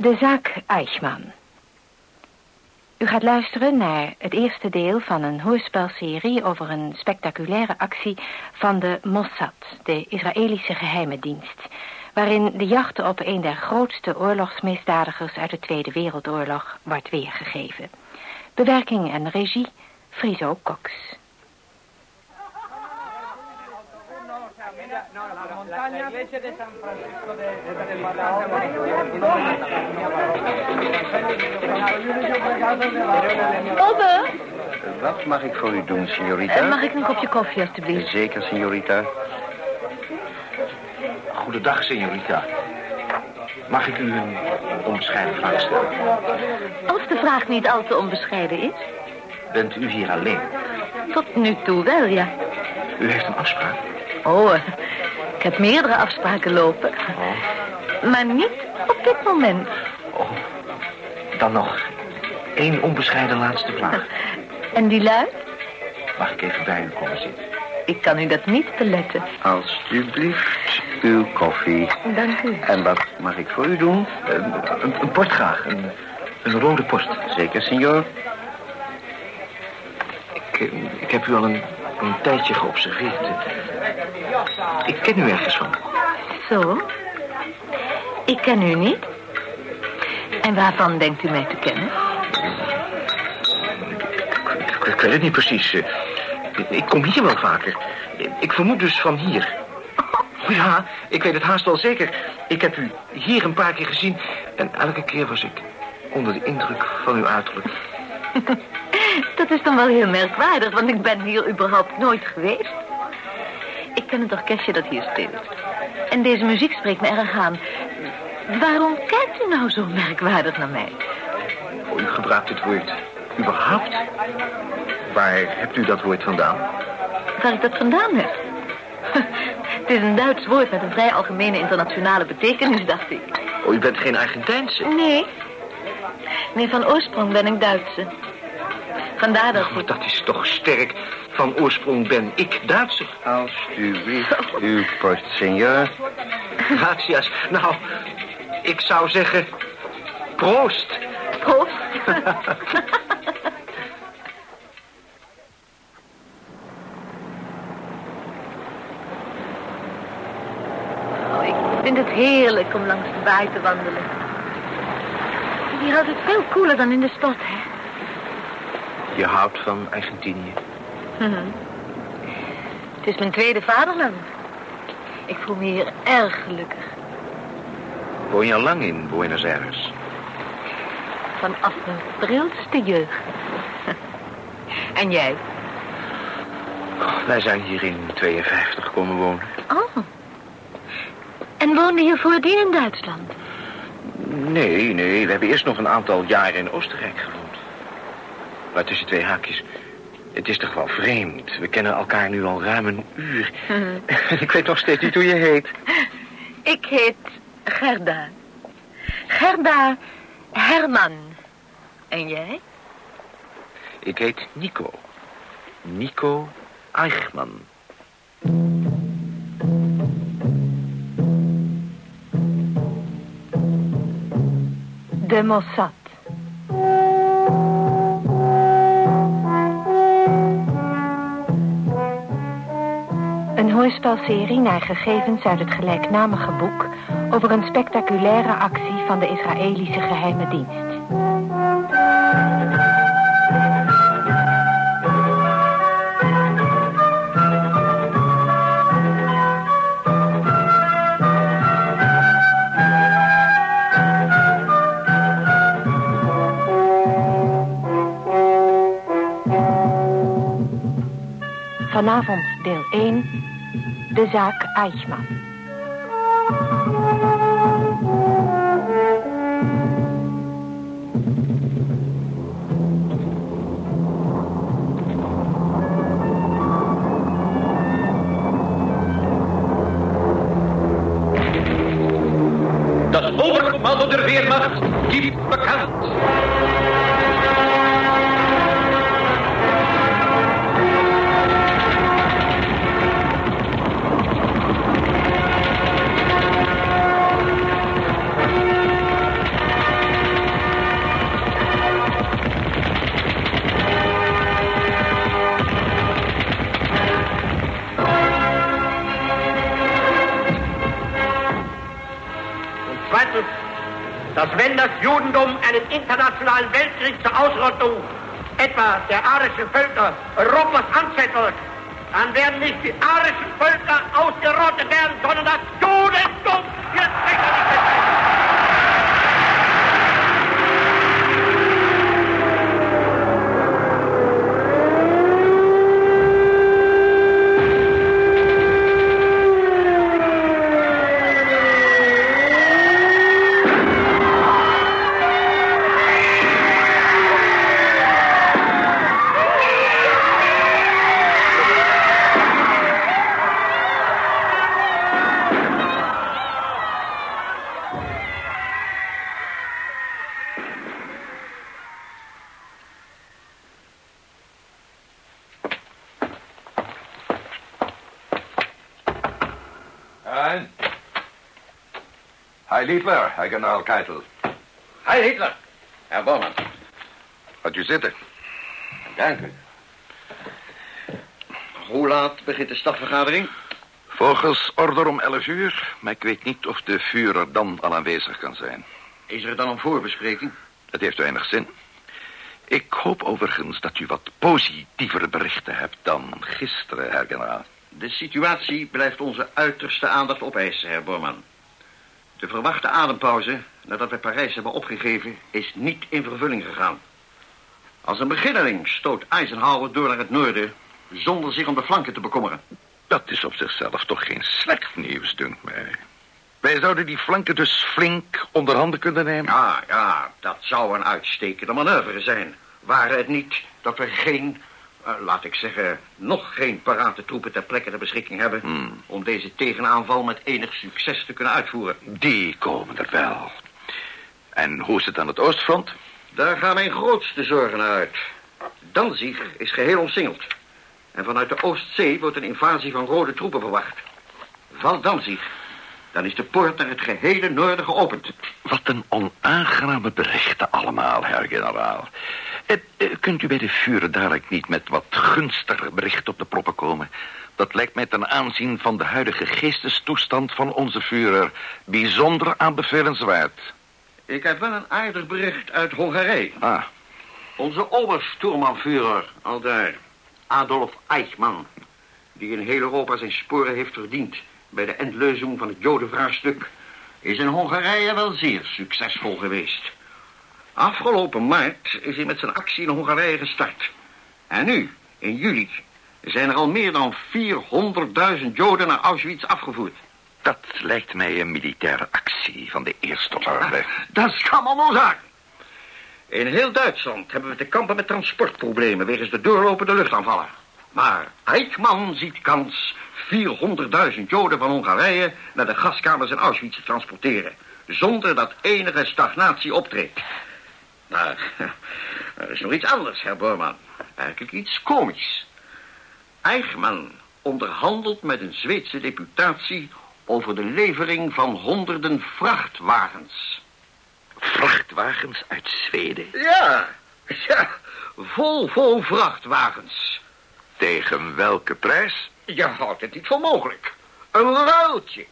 De zaak Eichmann. U gaat luisteren naar het eerste deel van een hoorspelserie over een spectaculaire actie van de Mossad, de Israëlische geheime dienst, waarin de jacht op een der grootste oorlogsmisdadigers uit de Tweede Wereldoorlog wordt weergegeven. Bewerking en regie Friso Cox. Bobbe, Wat mag ik voor u doen, signorita? Eh, mag ik een kopje koffie, alstublieft? Zeker, signorita. Goedendag, señorita. Mag ik u een onbescheiden vraag stellen? Als de vraag niet al te onbescheiden is. Bent u hier alleen? Tot nu toe wel, ja. U heeft een afspraak? Oh, ik heb meerdere afspraken lopen. Maar niet op dit moment. Oh, dan nog één onbescheiden laatste vraag. En die luidt? Mag ik even bij u komen zitten? Ik kan u dat niet beletten. Alsjeblieft, uw koffie. Dank u. En wat mag ik voor u doen? Een, een, een port graag, een, een rode post. Zeker, signor. Ik, eh, ik heb u al een, een tijdje geobserveerd. Ik ken u ergens van. Zo? Ik ken u niet. En waarvan denkt u mij te kennen? Ik, ik weet het niet precies. Eh, Ik, kom hier wel vaker. Ik, ik vermoed dus van hier. Oh ja, ik weet het haast wel zeker. Ik heb u hier een paar keer gezien... en elke keer was ik onder de indruk van uw uiterlijk. Dat is dan wel heel merkwaardig, want ik ben hier überhaupt nooit geweest. Ik ken het orkestje dat hier speelt. En deze muziek spreekt me erg aan. Waarom kijkt u nou zo merkwaardig naar mij? Oh, u gebruikt het woord überhaupt. Waar hebt u dat woord vandaan? Waar ik dat vandaan heb? Het is een Duits woord met een vrij algemene internationale betekenis, dacht ik. Oh, u bent geen Argentijnse. Nee. Nee, van oorsprong ben ik Duitse. Vandaar dat ik... dat is toch sterk. Van oorsprong ben ik Duitser. Alsjeblieft, uw post, signor. Gracias. Nou, ik zou zeggen... Proost. Proost. Oh, ik vind het heerlijk om langs de baai te wandelen. Hier houdt het veel koeler dan in de stad, hè? Je houdt van Argentinië. Mhm. Het is mijn tweede vaderland. Ik voel me hier erg gelukkig. Woon je al lang in Buenos Aires? Vanaf mijn prilste jeugd. en jij? Wij zijn hier in 52 komen wonen. Oh. En woonde je voordien in Duitsland? Nee, nee, we hebben eerst nog een aantal jaren in Oostenrijk gewoond. Maar tussen twee haakjes. Het is toch wel vreemd. We kennen elkaar nu al ruim een uur. Ik weet nog steeds niet hoe je heet. Ik heet Gerda. Gerda Herman. En jij? Ik heet Nico. Nico Eichmann. De Mossad. Hoorspelserie naar gegevens uit het gelijknamige boek... over een spectaculaire actie van de Israëlische geheime dienst. Vanavond deel 1. De zaak Eichmann. Das Oberkommando der Wehrmacht gibt bekannt. Dass wenn das Judentum einen internationalen Weltkrieg zur Ausrottung etwa der arischen Völker Europas anzettelt, dann werden nicht die arischen Völker ausgerottet werden, sondern das Judentum wird sicherlich Hitler, Herr General Keitel. Heil Hitler. Herr Bormann. Gaat u zitten. Dank u. Hoe laat begint de stadvergadering? Volgens order om 11 uur, maar ik weet niet of de Führer dan al aanwezig kan zijn. Is er dan een voorbespreking? Het heeft weinig zin. Ik hoop overigens dat u wat positievere berichten hebt dan gisteren, Herr Generaal. De situatie blijft onze uiterste aandacht opeisen, heer Bormann. De verwachte adempauze, nadat we Parijs hebben opgegeven, is niet in vervulling gegaan. Als een beginneling stoot Eisenhower door naar het noorden... zonder zich om de flanken te bekommeren. Dat is op zichzelf toch geen slecht nieuws, dunkt mij. Wij zouden die flanken dus flink onder handen kunnen nemen. Ja, ja, dat zou een uitstekende manoeuvre zijn. Waren het niet dat we geen, laat ik zeggen, nog geen parate troepen ter plekke ter beschikking hebben... Hmm. om deze tegenaanval met enig succes te kunnen uitvoeren. Die komen er wel. En hoe is het aan het oostfront? Daar gaan mijn grootste zorgen uit. Danzig is geheel omsingeld. En vanuit de Oostzee wordt een invasie van rode troepen verwacht. Valt Danzig, dan is de poort naar het gehele noorden geopend. Wat een onaangename berichten allemaal, herr generaal. Eh, eh, kunt u bij de vuren dadelijk niet met wat gunstiger berichten op de proppen komen? Dat lijkt mij ten aanzien van de huidige geestestoestand van onze Führer bijzonder aanbevelenswaard. Ik heb wel een aardig bericht uit Hongarije. Ah, Onze obersturmanführer, al daar, Adolf Eichmann... die in heel Europa zijn sporen heeft verdiend... bij de endleuzing van het jodenvraagstuk... is in Hongarije wel zeer succesvol geweest. Afgelopen maart is hij met zijn actie in Hongarije gestart. En nu, in juli, zijn er al meer dan 400.000 Joden naar Auschwitz afgevoerd. dat lijkt mij een militaire actie van de eerste orde. Dat is allemaal zaak. In heel Duitsland hebben we te kampen met transportproblemen... wegens de doorlopende luchtaanvallen. Maar Eichmann ziet kans 400.000 Joden van Hongarije... naar de gaskamers in Auschwitz te transporteren... zonder dat enige stagnatie optreedt. Maar er is nog iets anders, herr Bormann. Eigenlijk iets komisch. Eichmann onderhandelt met een Zweedse deputatie... over de levering van honderden vrachtwagens... Vrachtwagens uit Zweden? Ja, ja, vol, vol vrachtwagens. Tegen welke prijs? Je houdt het niet voor mogelijk. Een ruiltje.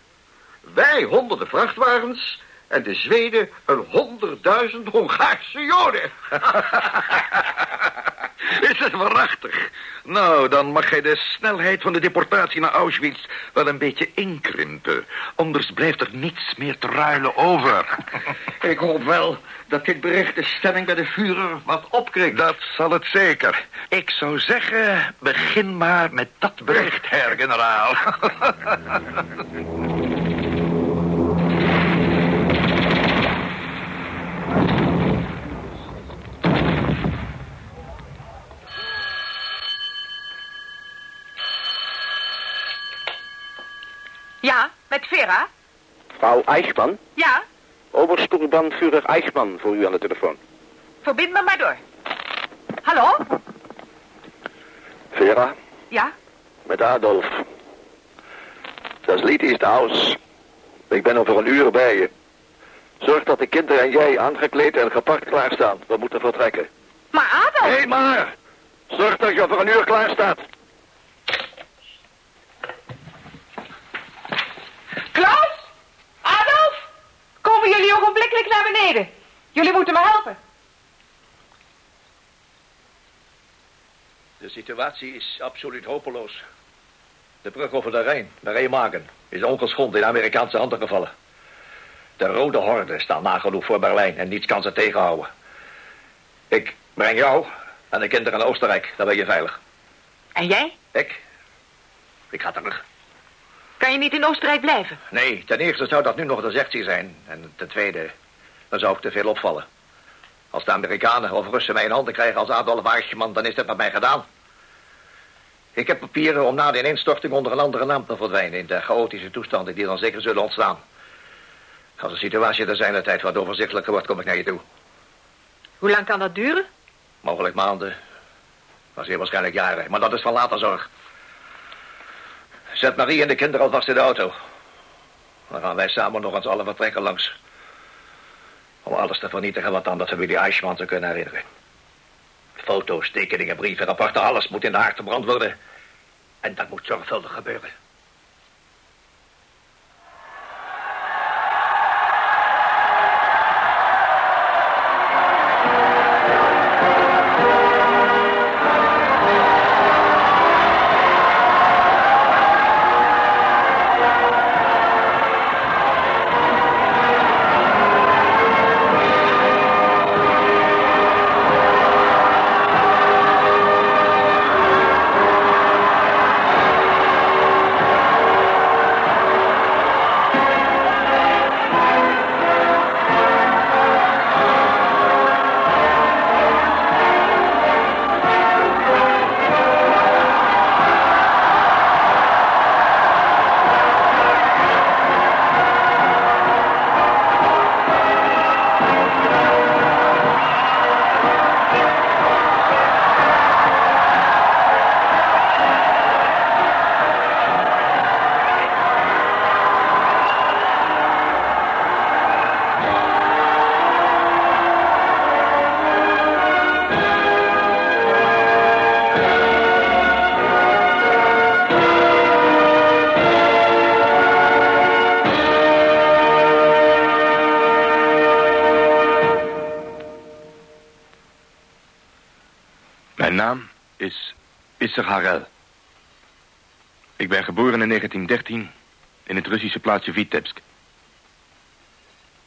Wij honderden vrachtwagens en de Zweden een honderdduizend Hongaarse Joden. Is het waarachtig? Nou, dan mag hij de snelheid van de deportatie naar Auschwitz wel een beetje inkrimpen. Anders blijft er niets meer te ruilen over. Ik hoop wel dat dit bericht de stemming bij de Führer wat opkrikt. Dat zal het zeker. Ik zou zeggen, begin maar met dat bericht, herr generaal. Ja, met Vera? Frau Eichmann? Ja, Obersturmbannführer Eichmann voor u aan de telefoon. verbind me maar door. Hallo? Vera, Ja? met Adolf. Das Lied is aus. Ik ben over een uur bij je. Zorg dat de kinderen en jij aangekleed en gepakt klaarstaan. We moeten vertrekken. Maar Adolf... Hé, hey, maar! Zorg dat je over een uur klaar staat. Ogenblikkelijk naar beneden? Jullie moeten me helpen. De situatie is absoluut hopeloos. De brug over de Rijn, de Remagen, is ongeschonden in Amerikaanse handen gevallen. De rode horden staan nagenoeg voor Berlijn en niets kan ze tegenhouden. Ik breng jou en de kinderen naar Oostenrijk, dan ben je veilig. En jij? Ik? Ik ga terug. Kan je niet in Oostenrijk blijven? Nee, ten eerste zou dat nu nog de sectie zijn. En ten tweede, dan zou ik te veel opvallen. Als de Amerikanen of Russen mij in handen krijgen als Adolf Eichmann, dan is dat met mij gedaan. Ik heb papieren om na de ineenstorting onder een andere naam te verdwijnen... in de chaotische toestanden die dan zeker zullen ontstaan. Als de situatie er zijn de tijd wat overzichtelijker wordt, kom ik naar je toe. Hoe lang kan dat duren? Mogelijk maanden. Maar zeer waarschijnlijk jaren. Maar dat is van later zorg. Zet Marie en de kinderen alvast in de auto. Dan gaan wij samen nog eens alle vertrekken langs. Om alles te vernietigen wat aan de familie Eichmann zou kunnen herinneren. Foto's, tekeningen, brieven, rapporten, alles moet in de haard gebrand worden. En dat moet zorgvuldig gebeuren. Ik ben geboren in 1913 in het Russische plaatsje Vitebsk.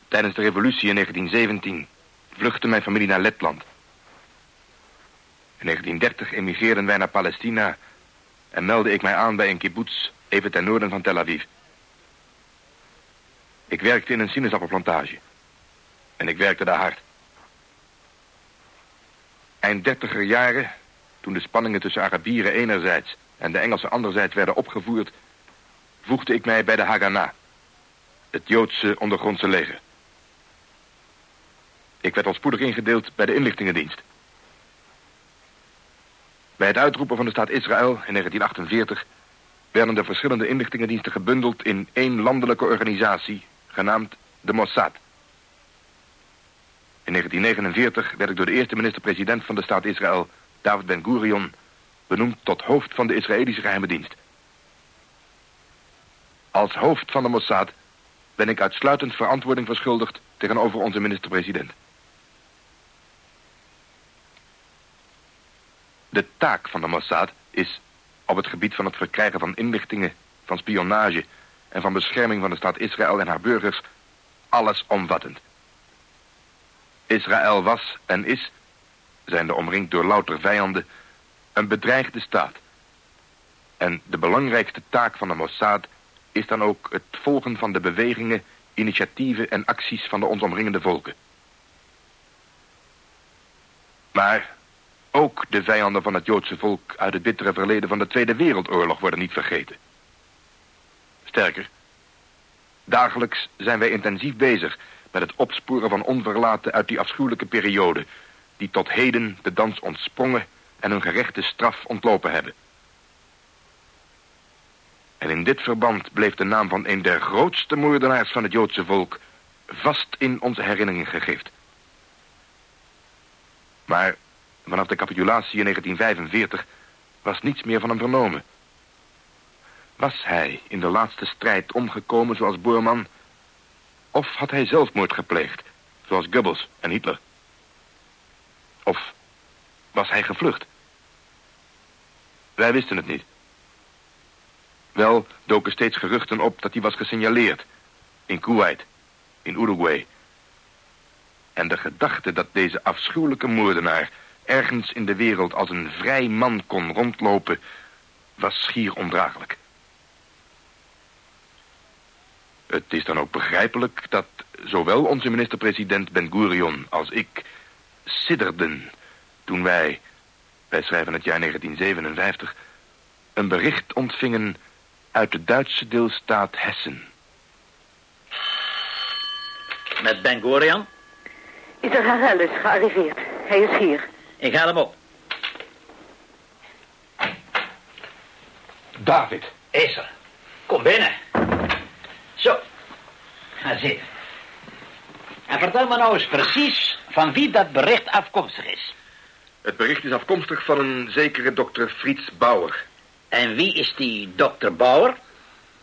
Tijdens de revolutie in 1917 vluchtte mijn familie naar Letland. In 1930 emigreerden wij naar Palestina en meldde ik mij aan bij een kibbutz even ten noorden van Tel Aviv. Ik werkte in een sinaasappelplantage. En ik werkte daar hard. Eind dertiger jaren, toen de spanningen tussen Arabieren enerzijds en de Engelsen anderzijds werden opgevoerd, voegde ik mij bij de Haganah, het Joodse ondergrondse leger. Ik werd al spoedig ingedeeld bij de inlichtingendienst. Bij het uitroepen van de staat Israël in 1948 werden de verschillende inlichtingendiensten gebundeld in één landelijke organisatie, genaamd de Mossad. In 1949 werd ik door de eerste minister-president van de staat Israël, David Ben-Gurion, benoemd tot hoofd van de Israëlische geheime dienst. Als hoofd van de Mossad ben ik uitsluitend verantwoording verschuldigd tegenover onze minister-president. De taak van de Mossad is op het gebied van het verkrijgen van inlichtingen, van spionage en van bescherming van de staat Israël en haar burgers allesomvattend. Israël was en is, zijnde omringd door louter vijanden, een bedreigde staat. En de belangrijkste taak van de Mossad is dan ook het volgen van de bewegingen, initiatieven en acties van de ons omringende volken. Maar ook de vijanden van het Joodse volk uit het bittere verleden van de Tweede Wereldoorlog worden niet vergeten. Sterker, dagelijks zijn wij intensief bezig met het opsporen van onverlaten uit die afschuwelijke periode... die tot heden de dans ontsprongen en hun gerechte straf ontlopen hebben. En in dit verband bleef de naam van een der grootste moordenaars van het Joodse volk... vast in onze herinneringen gegrift. Maar vanaf de capitulatie in 1945 was niets meer van hem vernomen. Was hij in de laatste strijd omgekomen zoals Boorman... of had hij zelfmoord gepleegd... Zoals Goebbels en Hitler. Of was hij gevlucht? Wij wisten het niet. Wel doken steeds geruchten op dat hij was gesignaleerd. In Kuwait, in Uruguay. En de gedachte dat deze afschuwelijke moordenaar ergens in de wereld als een vrij man kon rondlopen, was schier ondraaglijk. Het is dan ook begrijpelijk dat zowel onze minister-president Ben Gurion als ik sidderden toen wij, wij schrijven het jaar 1957, een bericht ontvingen uit de Duitse deelstaat Hessen. Met Ben Gurion? Ieder Harel is gearriveerd. Hij is hier. Ik haal hem op. David. Is er. Kom binnen. Zo. Ga zitten. En vertel me nou eens precies van wie dat bericht afkomstig is. Het bericht is afkomstig van een zekere dokter Frits Bauer. En wie is die dokter Bauer?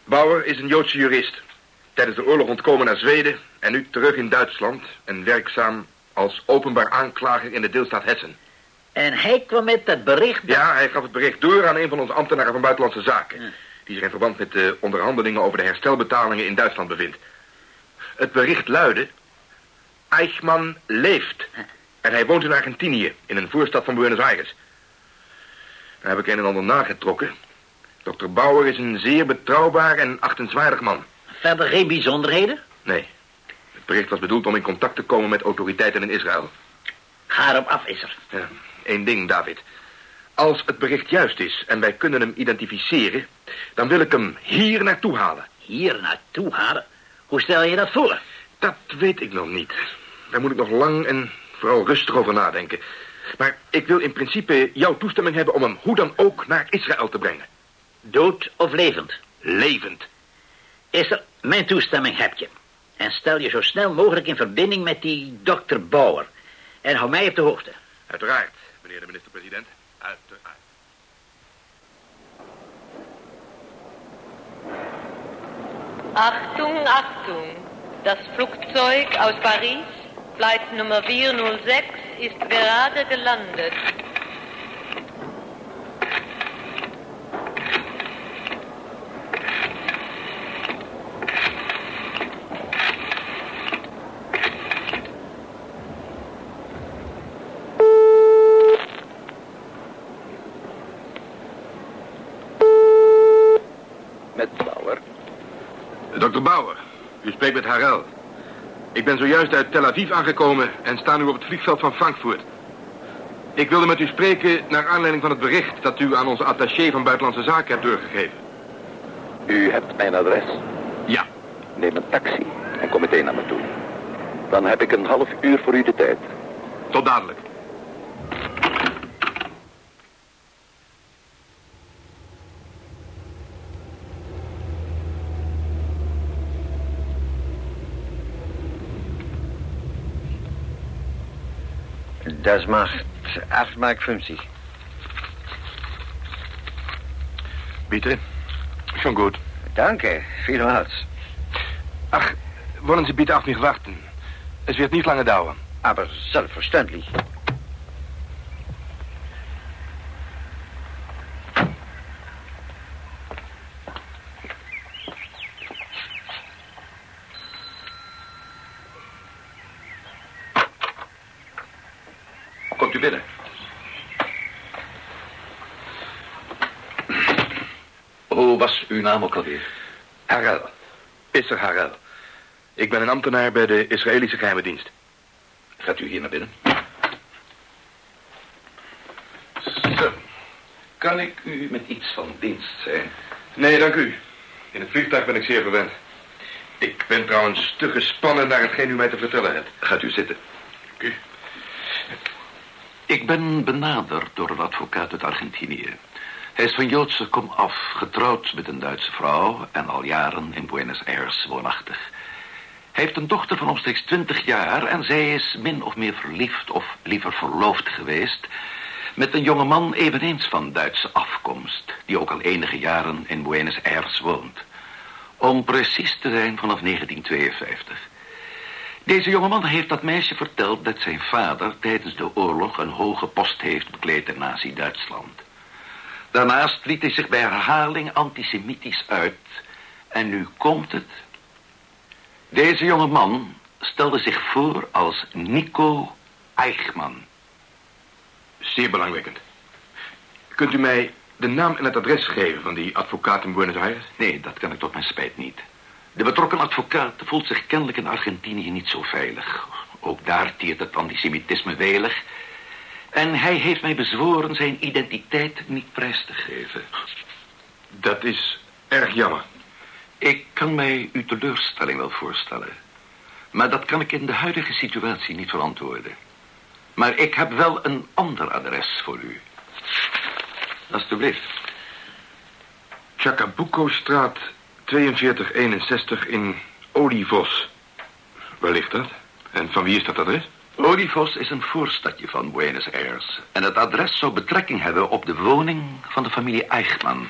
Bauer is een Joodse jurist. Tijdens de oorlog ontkomen naar Zweden en nu terug in Duitsland... en werkzaam als openbaar aanklager in de deelstaat Hessen. En hij kwam met dat bericht... dat- Ja, hij gaf het bericht door aan een van onze ambtenaren van Buitenlandse Zaken... die zich in verband met de onderhandelingen over de herstelbetalingen in Duitsland bevindt. Het bericht luidde... Eichmann leeft. En hij woont in Argentinië, in een voorstad van Buenos Aires. Daar heb ik een en ander nagetrokken. Dokter Bauer is een zeer betrouwbaar en achtenswaardig man. Verder geen bijzonderheden? Nee. Het bericht was bedoeld om in contact te komen met autoriteiten in Israël. Ga erop af, is er. Ja, één ding, David. Als het bericht juist is en wij kunnen hem identificeren... dan wil ik hem hier naartoe halen. Hier naartoe halen? Hoe stel je dat voor? Dat weet ik nog niet. Daar moet ik nog lang en vooral rustig over nadenken. Maar ik wil in principe jouw toestemming hebben om hem hoe dan ook naar Israël te brengen. Dood of levend? Levend. Is er, mijn toestemming heb je. En stel je zo snel mogelijk in verbinding met die dokter Bauer. En hou mij op de hoogte. Uiteraard, meneer de minister-president. Uiteraard. Achtung, Achtung. Das Flugzeug aus Paris, Flight Nummer 406, ist gerade gelandet. Met Bauer. U spreekt met Harel. Ik ben zojuist uit Tel Aviv aangekomen en sta nu op het vliegveld van Frankfurt. Ik wilde met u spreken naar aanleiding van het bericht dat u aan onze attaché van Buitenlandse Zaken hebt doorgegeven. U hebt mijn adres. Ja. Neem een taxi en kom meteen naar me toe. Dan heb ik een half uur voor u de tijd. Tot dadelijk. Das macht 8 Mark 50. Bitte. Schon gut. Danke, vielmals. Ach, wollen Sie bitte auf mich warten? Es wird nicht lange dauern. Aber selbstverständlich. Komt u binnen. Hoe was uw naam ook alweer? Harel. Isser Harel. Ik ben een ambtenaar bij de Israëlische geheime dienst. Gaat u hier naar binnen? Zo. Kan ik u met iets van dienst zijn? Nee, dank u. In het vliegtuig ben ik zeer verwend. Ik ben trouwens te gespannen naar hetgeen u mij te vertellen hebt. Gaat u zitten. U. Ik ben benaderd door een advocaat uit Argentinië. Hij is van Joodse kom af, getrouwd met een Duitse vrouw... en al jaren in Buenos Aires woonachtig. Hij heeft een dochter van omstreeks 20 jaar... en zij is min of meer verliefd of liever verloofd geweest... met een jonge man eveneens van Duitse afkomst... die ook al enige jaren in Buenos Aires woont. Om precies te zijn vanaf 1952. Deze jongeman heeft dat meisje verteld dat zijn vader tijdens de oorlog een hoge post heeft bekleed in Nazi-Duitsland. Daarnaast liet hij zich bij herhaling antisemitisch uit. En nu komt het. Deze jonge man stelde zich voor als Nico Eichmann. Zeer belangwekkend. Kunt u mij de naam en het adres geven van die advocaat in Buenos Aires? Nee, dat kan ik tot mijn spijt niet. De betrokken advocaat voelt zich kennelijk in Argentinië niet zo veilig. Ook daar tiert het antisemitisme welig. En hij heeft mij bezworen zijn identiteit niet prijs te geven. Dat is erg jammer. Ik kan mij uw teleurstelling wel voorstellen. Maar dat kan ik in de huidige situatie niet verantwoorden. Maar ik heb wel een ander adres voor u. Alsjeblieft. Chacabuco-straat 4261 in Olivos. Waar ligt dat? En van wie is dat adres? Olivos is een voorstadje van Buenos Aires. En het adres zou betrekking hebben op de woning van de familie Eichmann.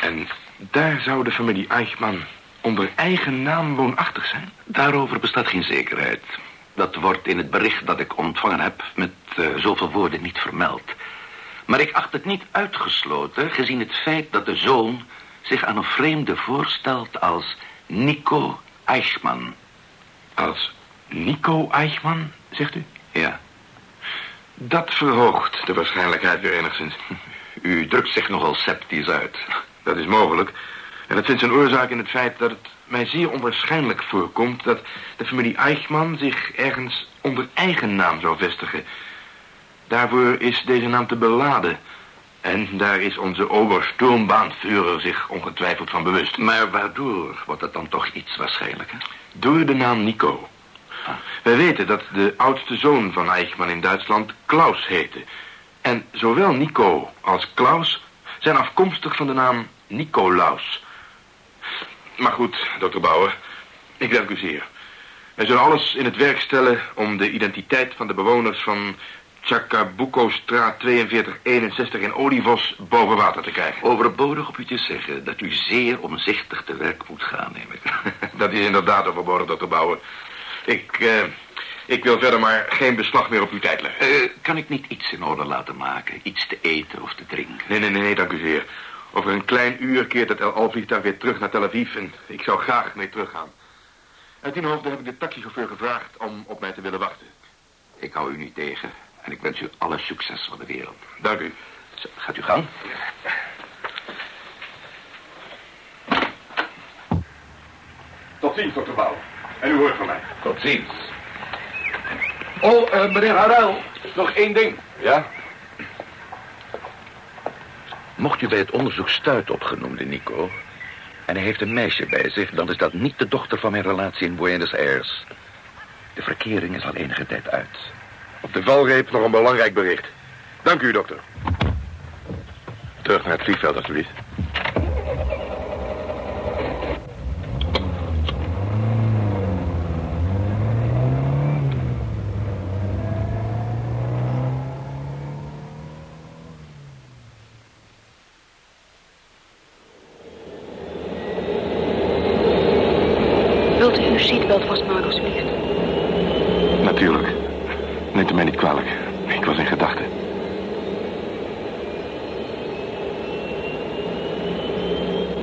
En daar zou de familie Eichmann onder eigen naam woonachtig zijn? Daarover bestaat geen zekerheid. Dat wordt in het bericht dat ik ontvangen heb met uh, zoveel woorden niet vermeld. Maar ik acht het niet uitgesloten, gezien het feit dat de zoon zich aan een vreemde voorstelt als Nico Eichmann. Als Nico Eichmann, zegt u? Ja. Dat verhoogt de waarschijnlijkheid weer enigszins. U drukt zich nogal sceptisch uit. Dat is mogelijk. En dat vindt zijn oorzaak in het feit dat het mij zeer onwaarschijnlijk voorkomt... dat de familie Eichmann zich ergens onder eigen naam zou vestigen. Daarvoor is deze naam te beladen. En daar is onze obersturmbaanvuurder zich ongetwijfeld van bewust. Maar waardoor wordt het dan toch iets waarschijnlijker? Door de naam Nico. Wij weten dat de oudste zoon van Eichmann in Duitsland Klaus heette. En zowel Nico als Klaus zijn afkomstig van de naam Nicolaus. Maar goed, dokter Bauer, ik dank u zeer. Wij zullen alles in het werk stellen om de identiteit van de bewoners van Chacabuco-straat 4261 in Olivos boven water te krijgen. Overbodig op u te zeggen dat u zeer omzichtig te werk moet gaan, neem ik. dat is inderdaad overbodig, dokter Bauer. Ik, uh, ik wil verder maar geen beslag meer op uw tijd leggen. Uh, kan ik niet iets in orde laten maken? Iets te eten of te drinken? Nee, nee, nee, nee dank u zeer. Over een klein uur keert het Al-vliegtuig weer terug naar Tel Aviv... en ik zou graag mee teruggaan. Uit die hoofde heb ik de taxichauffeur gevraagd om op mij te willen wachten. Ik hou u niet tegen en ik wens u alle succes van de wereld. Dank u. Zo, gaat u gang. Tot ziens, dokter Bouw. En u hoort van mij. Tot ziens. Oh, uh, meneer Harel, nog één ding. Ja? Mocht u bij het onderzoek stuit op genoemde Nico... en hij heeft een meisje bij zich... dan is dat niet de dochter van mijn relatie in Buenos Aires. De verkering is al enige tijd uit. Op de valreep nog een belangrijk bericht. Dank u, dokter. Terug naar het vliegveld, alsjeblieft. Wilt u uw seatbelt vastmaken, alsjeblieft? Natuurlijk. Neemt u mij niet kwalijk. Ik was in gedachten.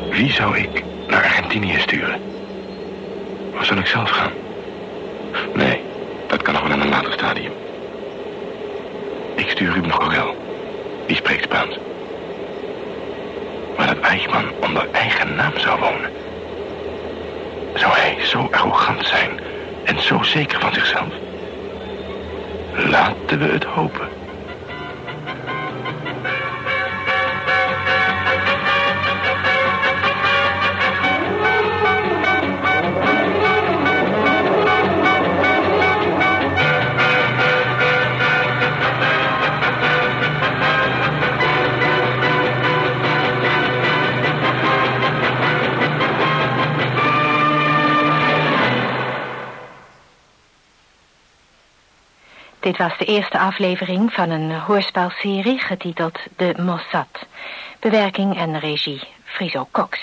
Wie zou ik naar Argentinië sturen? Of zal ik zelf gaan? Nee, dat kan nog wel in een later stadium. Ik stuur Ruben Corel. Die spreekt Spaans. Maar dat Eichmann onder eigen naam zou wonen. Zou hij zo arrogant zijn en zo zeker van zichzelf? Laten we het hopen. Dit was de eerste aflevering van een hoorspelserie getiteld De Mossad. Bewerking en regie Friso Cox.